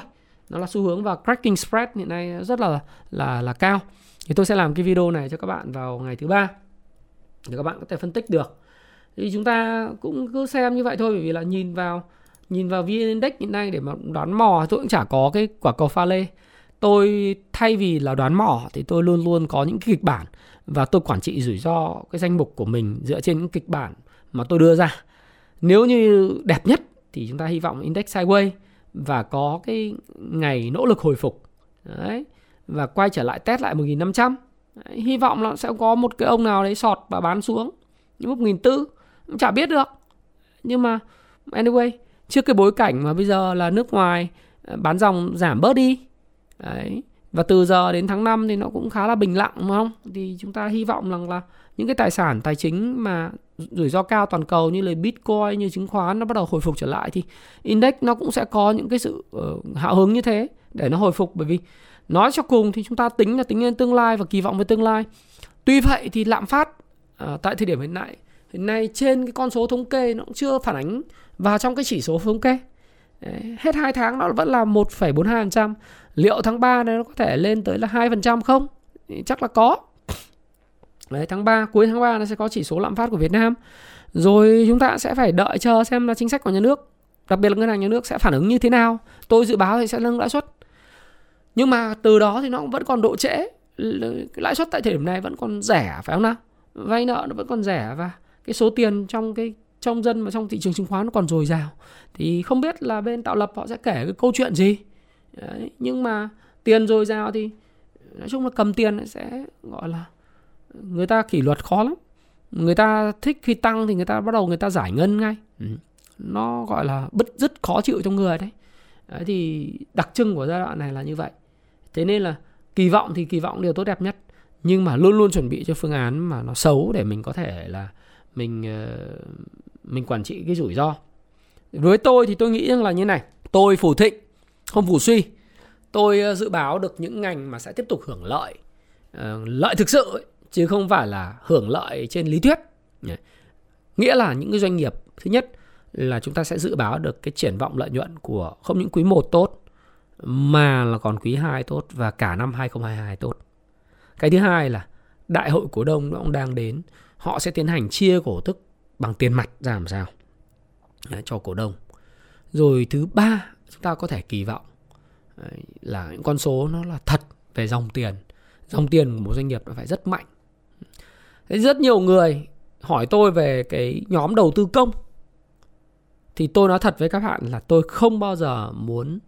Nó là xu hướng và cracking spread hiện nay rất là là là cao. Thì tôi sẽ làm cái video này cho các bạn vào ngày thứ ba. Để các bạn có thể phân tích được. Thì chúng ta cũng cứ xem như vậy thôi, bởi vì là nhìn vào nhìn vào vn index hiện nay để mà đoán mò tôi cũng chả có cái quả cầu pha lê. Tôi, thay vì là đoán mò thì tôi luôn luôn có những cái kịch bản và tôi quản trị rủi ro cái danh mục của mình dựa trên những kịch bản mà tôi đưa ra. Nếu như đẹp nhất thì chúng ta hy vọng index sideways và có cái ngày nỗ lực hồi phục. Đấy và quay trở lại test lại 1500 đấy, hy vọng là sẽ có một cái ông nào đấy sọt và bán xuống. Những mức 1400 cũng chả biết được. Nhưng mà anyway trước cái bối cảnh mà bây giờ là nước ngoài ờ, bán dòng giảm bớt đi. Đấy và từ giờ đến tháng 5 thì nó cũng khá là bình lặng đúng không? Thì chúng ta hy vọng rằng là những cái tài sản tài chính mà rủi ro cao toàn cầu như là bitcoin như chứng khoán nó bắt đầu hồi phục trở lại thì index nó cũng sẽ có những cái sự uh, hào hứng như thế để nó hồi phục bởi vì nói cho cùng thì chúng ta tính là tính lên tương lai và kỳ vọng về tương lai tuy vậy thì lạm phát uh, tại thời điểm hiện tại hiện nay trên cái con số thống kê nó cũng chưa phản ánh vào trong cái chỉ số thống kê Đấy, hết 2 tháng nó vẫn là 1,42%. Liệu tháng 3 này nó có thể lên tới là 2% không? Thì chắc là có. Đấy, tháng 3, cuối tháng 3 nó sẽ có chỉ số lạm phát của Việt Nam. Rồi chúng ta sẽ phải đợi chờ xem là chính sách của nhà nước, đặc biệt là ngân hàng nhà nước sẽ phản ứng như thế nào. Tôi dự báo thì sẽ nâng lãi suất. Nhưng mà từ đó thì nó cũng vẫn còn độ trễ. Lãi suất tại thời điểm này vẫn còn rẻ phải không nào? Vay nợ nó vẫn còn rẻ và cái số tiền trong cái trong dân và trong thị trường chứng khoán nó còn dồi dào thì không biết là bên tạo lập họ sẽ kể cái câu chuyện gì Đấy, nhưng mà tiền dồi dào thì nói chung là cầm tiền sẽ gọi là người ta kỷ luật khó lắm. Người ta thích khi tăng thì người ta bắt đầu người ta giải ngân ngay. Ừ. nó gọi là bứt rứt khó chịu trong người đấy. đấy thì đặc trưng của giai đoạn này là như vậy. Thế nên là kỳ vọng thì kỳ vọng điều tốt đẹp nhất. Nhưng mà luôn luôn chuẩn bị cho phương án mà nó xấu để mình có thể là mình ờ, mình quản trị cái rủi ro. Với tôi thì tôi nghĩ rằng là như này. Tôi phủ thịnh không phủ suy. Tôi ờ, dự báo được những ngành mà sẽ tiếp tục hưởng lợi ờ, lợi thực sự ấy, chứ không phải là hưởng lợi trên lý thuyết. Nghĩa là những cái doanh nghiệp thứ nhất là chúng ta sẽ dự báo được cái triển vọng lợi nhuận của không những quý 1 tốt mà là còn quý 2 tốt và cả năm 2022 tốt. Cái thứ hai là đại hội cổ đông nó cũng đang đến họ sẽ tiến hành chia cổ tức bằng tiền mặt ra làm sao? Đấy, cho cổ đông. Rồi thứ ba chúng ta có thể kỳ vọng là những con số nó là thật về dòng tiền. Dòng tiền của một doanh nghiệp nó phải rất mạnh. Thế rất nhiều người hỏi tôi về cái nhóm đầu tư công thì tôi nói thật với các bạn là tôi không bao giờ muốn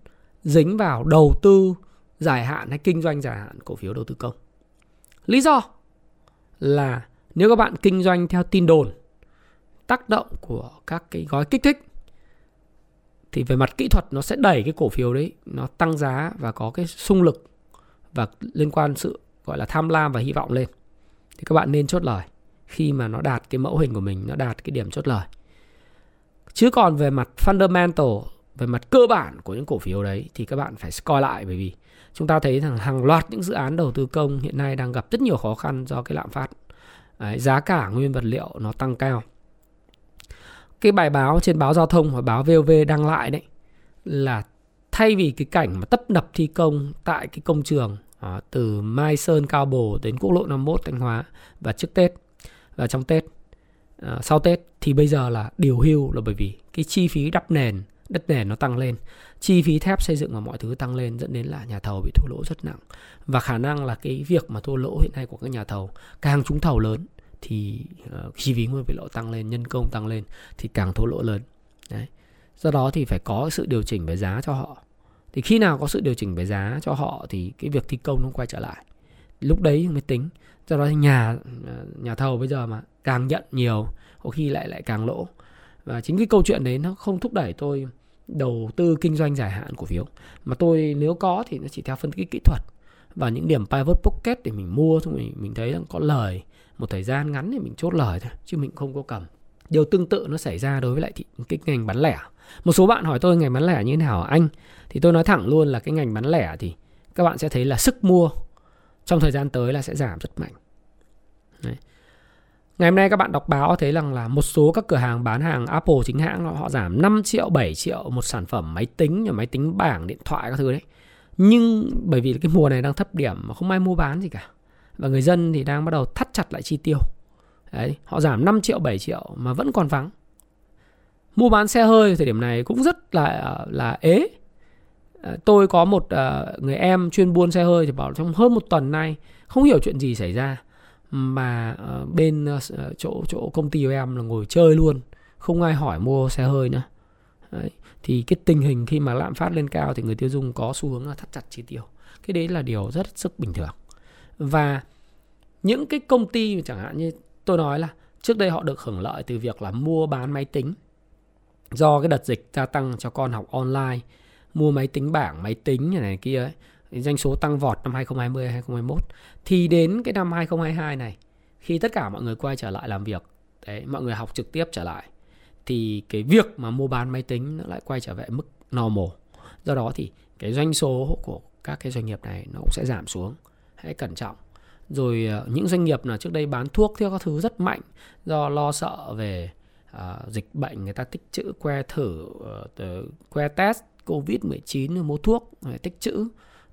dính vào đầu tư dài hạn hay kinh doanh dài hạn cổ phiếu đầu tư công. Lý do là nếu các bạn kinh doanh theo tin đồn, tác động của các cái gói kích thích thì về mặt kỹ thuật nó sẽ đẩy cái cổ phiếu đấy nó tăng giá và có cái xung lực và liên quan sự gọi là tham lam và hy vọng lên. Thì các bạn nên chốt lời khi mà nó đạt cái mẫu hình của mình, nó đạt cái điểm chốt lời. Chứ còn về mặt fundamental, về mặt cơ bản của những cổ phiếu đấy thì các bạn phải coi lại bởi vì chúng ta thấy rằng hàng loạt những dự án đầu tư công hiện nay đang gặp rất nhiều khó khăn do cái lạm phát. Đấy, giá cả nguyên vật liệu nó tăng cao. Cái bài báo trên báo giao thông và báo VOV đăng lại đấy là thay vì cái cảnh mà tấp nập thi công tại cái công trường à, từ Mai Sơn Cao Bồ đến quốc lộ 51 Thanh Hóa và trước Tết và trong Tết à, sau Tết thì bây giờ là điều hưu là bởi vì cái chi phí đắp nền đất nền nó tăng lên chi phí thép xây dựng và mọi thứ tăng lên dẫn đến là nhà thầu bị thua lỗ rất nặng. Và khả năng là cái việc mà thua lỗ hiện nay của các nhà thầu càng trúng thầu lớn thì uh, chi phí nguyên vật liệu tăng lên nhân công tăng lên thì càng thua lỗ lớn. Đấy. Do đó thì phải có sự điều chỉnh về giá cho họ thì khi nào có sự điều chỉnh về giá cho họ thì cái việc thi công nó quay trở lại. Lúc đấy mới tính. Do đó nhà ờ, nhà thầu bây giờ mà càng nhận nhiều, có khi lại lại càng lỗ. Và chính cái câu chuyện đấy nó không thúc đẩy tôi đầu tư kinh doanh dài hạn cổ phiếu. Mà tôi nếu có thì nó chỉ theo phân tích kỹ thuật. Và những điểm pivot pocket để mình mua thôi mình mình thấy có lời. Một thời gian ngắn thì mình chốt lời thôi, chứ mình không có cầm điều tương tự nó xảy ra đối với lại thị, cái ngành bán lẻ một số bạn hỏi tôi ngành bán lẻ như thế nào anh thì tôi nói thẳng luôn là cái ngành bán lẻ thì các bạn sẽ thấy là sức mua trong thời gian tới là sẽ giảm rất mạnh Đấy. Ngày hôm nay các bạn đọc báo thấy rằng là một số các cửa hàng bán hàng Apple chính hãng họ giảm 5 triệu, 7 triệu một sản phẩm máy tính, máy tính bảng, điện thoại các thứ đấy. Nhưng bởi vì cái mùa này đang thấp điểm mà không ai mua bán gì cả. Và người dân thì đang bắt đầu thắt chặt lại chi tiêu. Đấy, họ giảm 5 triệu, 7 triệu mà vẫn còn vắng. Mua bán xe hơi thời điểm này cũng rất là ờ, là ế. Ờ, tôi có một ờ, người em chuyên buôn xe hơi thì bảo trong hơn một tuần nay không hiểu chuyện gì xảy ra mà bên chỗ chỗ công ty của em là ngồi chơi luôn không ai hỏi mua xe hơi nữa đấy. thì cái tình hình khi mà lạm phát lên cao thì người tiêu dùng có xu hướng là thắt chặt chi tiêu cái đấy là điều rất sức bình thường và những cái công ty chẳng hạn như tôi nói là trước đây họ được hưởng lợi từ việc là mua bán máy tính. Do cái đợt dịch gia tăng cho con học online mua máy tính bảng máy tính này, này kia ấy doanh số tăng vọt năm 2020 2021 thì đến cái năm 2022 này khi tất cả mọi người quay trở lại làm việc đấy mọi người học trực tiếp trở lại thì cái việc mà mua bán máy tính nó lại quay trở về mức normal. Do đó thì cái doanh số của các cái doanh nghiệp này nó cũng sẽ giảm xuống. Hãy cẩn trọng rồi ờ, những doanh nghiệp là trước đây bán thuốc theo các thứ rất mạnh do lo sợ về uh, dịch bệnh người ta tích trữ que thử uh, que test covid 19 mua thuốc tích trữ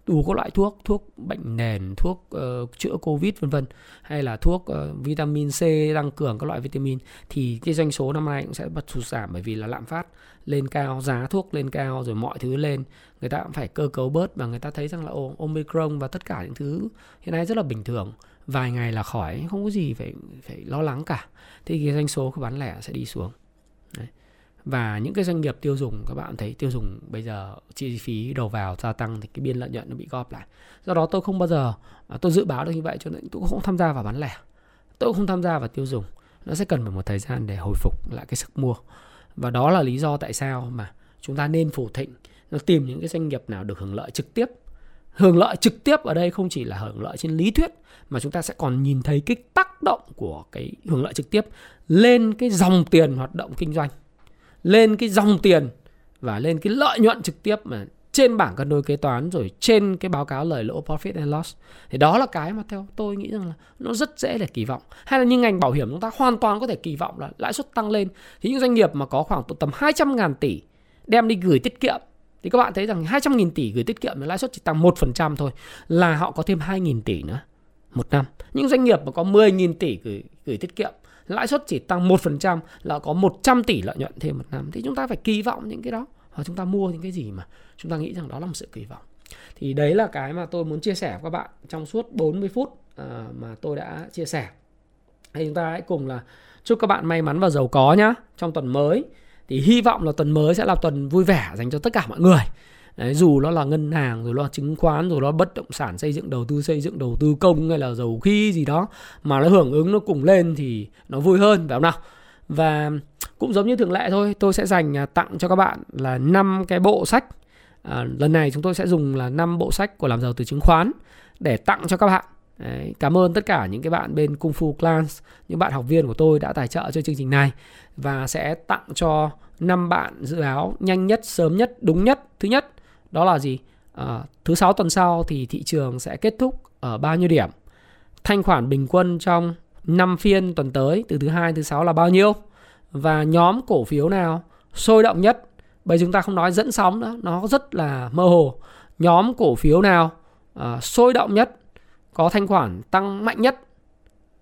đủ các loại thuốc thuốc bệnh nền thuốc uh, chữa covid vân vân. Hay là thuốc uh, vitamin C tăng cường các loại vitamin. Thì cái doanh số năm nay cũng sẽ bật sụt giảm bởi vì là lạm phát lên cao giá thuốc lên cao rồi mọi thứ lên. Người ta cũng phải cơ cấu bớt và người ta thấy rằng là omicron và tất cả những thứ hiện nay rất là bình thường. Vài ngày là khỏi không có gì phải phải lo lắng cả. Thì cái doanh số của bán lẻ sẽ đi xuống. Đấy và những cái doanh nghiệp tiêu dùng, các bạn thấy tiêu dùng bây giờ chi phí đầu vào gia tăng thì cái biên lợi nhuận nó bị góp lại. Do đó tôi không bao giờ à, tôi dự báo được như vậy cho nên tôi cũng không tham gia vào bán lẻ. Tôi cũng không tham gia vào tiêu dùng. Nó sẽ cần phải một thời gian để hồi phục lại cái sức mua. Và đó là lý do tại sao mà chúng ta nên phủ thịnh, nó tìm những cái doanh nghiệp nào được hưởng lợi trực tiếp. Hưởng lợi trực tiếp ở đây không chỉ là hưởng lợi trên lý thuyết, mà chúng ta sẽ còn nhìn thấy cái tác động của cái hưởng lợi trực tiếp lên cái dòng tiền hoạt động kinh doanh lên cái dòng tiền và lên cái lợi nhuận trực tiếp mà trên bảng cân đối kế toán rồi trên cái báo cáo lời lỗ profit and loss. Thì đó là cái mà theo tôi nghĩ rằng là nó rất dễ để kỳ vọng. Hay là như ngành bảo hiểm chúng ta hoàn toàn có thể kỳ vọng là lãi suất tăng lên. Thì những doanh nghiệp mà có khoảng tầm 200 ngàn tỷ đem đi gửi tiết kiệm thì các bạn thấy rằng 200 nghìn tỷ gửi tiết kiệm lãi suất chỉ tăng 1% thôi là họ có thêm 2 nghìn tỷ nữa một năm. Những doanh nghiệp mà có 10.000 tỷ gửi, gửi tiết kiệm, lãi suất chỉ tăng 1% là có 100 tỷ lợi nhuận thêm một năm. Thì chúng ta phải kỳ vọng những cái đó. Hoặc chúng ta mua những cái gì mà chúng ta nghĩ rằng đó là một sự kỳ vọng. Thì đấy là cái mà tôi muốn chia sẻ với các bạn trong suốt 40 phút ờ, mà tôi đã chia sẻ. Thì chúng ta hãy cùng là chúc các bạn may mắn và giàu có nhá, trong tuần mới. Thì hy vọng là tuần mới sẽ là tuần vui vẻ dành cho tất cả mọi người. Đấy, dù nó là ngân hàng, rồi nó là chứng khoán, rồi nó bất động sản xây dựng đầu tư xây dựng đầu tư công hay là dầu khí gì đó mà nó hưởng ứng nó cùng lên thì nó vui hơn phải không nào? Và cũng giống như thường lệ thôi, tôi sẽ dành à, tặng cho các bạn là 5 cái bộ sách. À, lần này chúng tôi sẽ dùng là 5 bộ sách của làm giàu từ chứng khoán để tặng cho các bạn. Đấy, cảm ơn tất cả những cái bạn bên Kung Fu Clans, những bạn học viên của tôi đã tài trợ cho chương trình này và sẽ tặng cho 5 bạn dự báo nhanh nhất, sớm nhất, đúng nhất. Thứ nhất đó là gì? À, thứ sáu tuần sau thì thị trường sẽ kết thúc ở bao nhiêu điểm? Thanh khoản bình quân trong 5 phiên tuần tới từ thứ hai thứ sáu là bao nhiêu? Và nhóm cổ phiếu nào sôi động nhất? Bây chúng ta không nói dẫn sóng nữa nó rất là mơ hồ. Nhóm cổ phiếu nào à, sôi động nhất có thanh khoản tăng mạnh nhất?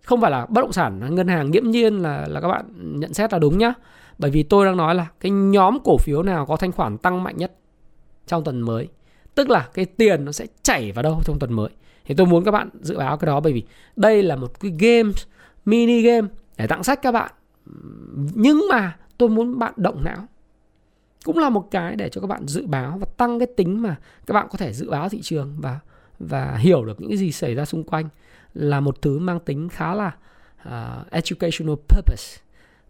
Không phải là bất động sản ngân hàng nghiễm nhiên là là các bạn nhận xét là đúng nhá. Bởi vì tôi đang nói là cái nhóm cổ phiếu nào có thanh khoản tăng mạnh nhất? Trong tuần mới. Tức là cái tiền nó sẽ chảy vào đâu trong tuần mới. Thì tôi muốn các bạn dự báo cái đó bởi vì đây là một cái game mini game để tặng sách các bạn. Nhưng mà tôi muốn bạn động não. Cũng là một cái để cho các bạn dự báo và tăng cái tính mà các bạn có thể dự báo thị trường và và hiểu được những cái gì xảy ra xung quanh là một thứ mang tính khá là uh, educational purpose.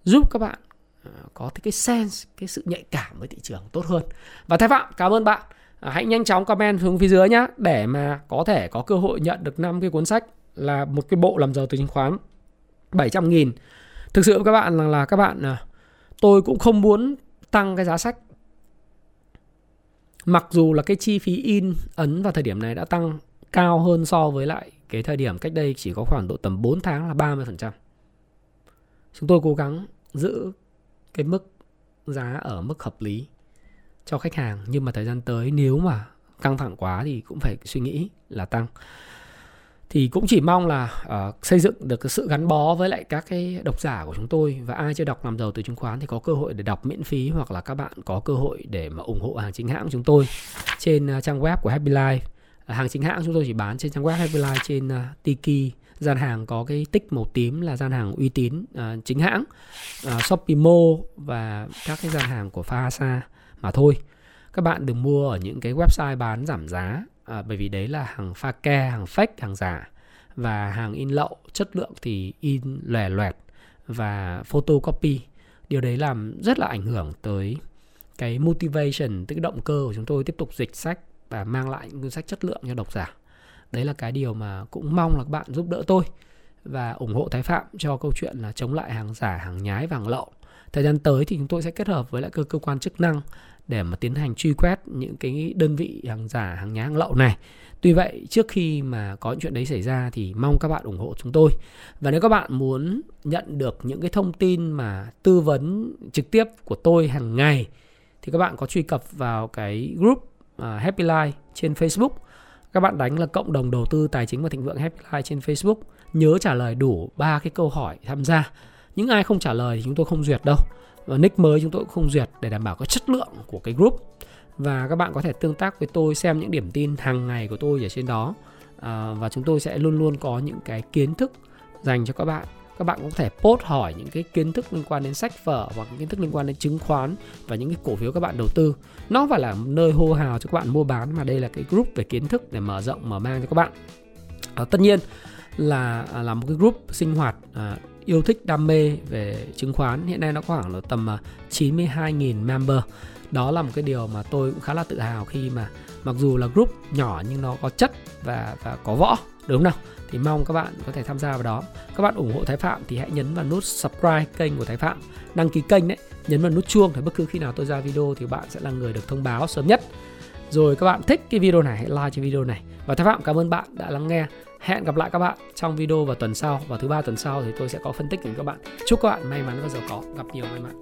Giúp các bạn Ờ, có cái sense cái sự nhạy cảm với thị trường tốt hơn. Và thái phạm cảm ơn bạn. Ờ, hãy nhanh chóng comment xuống phía dưới nhé để mà có thể có cơ hội nhận được năm cái cuốn sách là một cái bộ làm giàu từ chứng khoán 700 nghìn. Thực sự các bạn là, là các bạn ờ, tôi cũng không muốn tăng cái giá sách. Mặc dù là cái chi phí in ấn vào thời điểm này đã tăng cao hơn so với lại cái thời điểm cách đây chỉ có khoảng độ tầm 4 tháng là 30%. Chúng tôi cố gắng giữ cái mức giá ở mức hợp lý cho khách hàng. Nhưng mà thời gian tới nếu mà căng thẳng quá thì cũng phải suy nghĩ là tăng. Thì cũng chỉ mong là uh, xây dựng được cái sự gắn bó với lại các cái độc giả của chúng tôi. Và ai chưa đọc làm giàu từ chứng khoán thì có cơ hội để đọc miễn phí hoặc là các bạn có cơ hội để mà ủng hộ hàng chính hãng của chúng tôi trên uh, trang web của Happy Life. Uh, hàng chính hãng chúng tôi chỉ bán trên trang web Happy Life trên uh, Tiki gian hàng có cái tích màu tím là gian hàng uy tín à, chính hãng à, Shopee và các cái gian hàng của Fahasa mà thôi. Các bạn đừng mua ở những cái website bán giảm giá à, bởi vì đấy là hàng pha ke hàng fake hàng giả. Và hàng in lậu chất lượng thì in lòe loẹt và photocopy. Điều đấy làm rất là ảnh hưởng tới cái motivation tức cái động cơ của chúng tôi tiếp tục dịch sách và mang lại những cuốn sách chất lượng cho độc giả đấy là cái điều mà cũng mong là các bạn giúp đỡ tôi và ủng hộ Thái Phạm cho câu chuyện là chống lại hàng giả, hàng nhái và hàng lậu. Thời gian tới thì chúng tôi sẽ kết hợp với lại cơ cơ quan chức năng để mà tiến hành truy quét những cái đơn vị hàng giả, hàng nhái, hàng lậu này. Tuy vậy, trước khi mà có chuyện đấy xảy ra thì mong các bạn ủng hộ chúng tôi. Và nếu các bạn muốn nhận được những cái thông tin mà tư vấn trực tiếp của tôi hàng ngày thì các bạn có truy cập vào cái group à, Happy Life trên Facebook các bạn đánh là cộng đồng đầu tư tài chính và thịnh vượng Happy Life trên Facebook. Nhớ trả lời đủ ba cái câu hỏi tham gia. Những ai không trả lời thì chúng tôi không duyệt đâu. Và nick mới chúng tôi cũng không duyệt để đảm bảo cái chất lượng của cái group. Và các bạn có thể tương tác với tôi xem những điểm tin hàng ngày của tôi ở trên đó. À, và chúng tôi sẽ luôn luôn có những cái kiến thức dành cho các bạn các bạn cũng có thể post hỏi những cái kiến thức liên quan đến sách vở hoặc kiến thức liên quan đến chứng khoán và những cái cổ phiếu các bạn đầu tư. Nó phải là nơi hô hào cho các bạn mua bán mà đây là cái group về kiến thức để mở rộng mở mang cho các bạn. À, tất nhiên là à, là một cái group sinh hoạt à, yêu thích đam mê về chứng khoán. Hiện nay nó khoảng là tầm à, 92.000 member. Đó là một cái điều mà tôi cũng khá là tự hào khi mà mặc dù là group nhỏ nhưng nó có chất và và có võ đúng không nào? Thì mong các bạn có thể tham gia vào đó. Các bạn ủng hộ Thái Phạm thì hãy nhấn vào nút subscribe kênh của Thái Phạm. Đăng ký kênh đấy, nhấn vào nút chuông để bất cứ khi nào tôi ra video thì bạn sẽ là người được thông báo sớm nhất. Rồi các bạn thích cái video này, hãy like cho video này. Và Thái Phạm, cảm ơn bạn đã lắng nghe. Hẹn gặp lại các bạn trong video vào tuần sau, vào thứ ba tuần sau thì tôi sẽ có phân tích đến các bạn. Chúc các bạn may mắn và giàu có. Gặp nhiều, may mắn.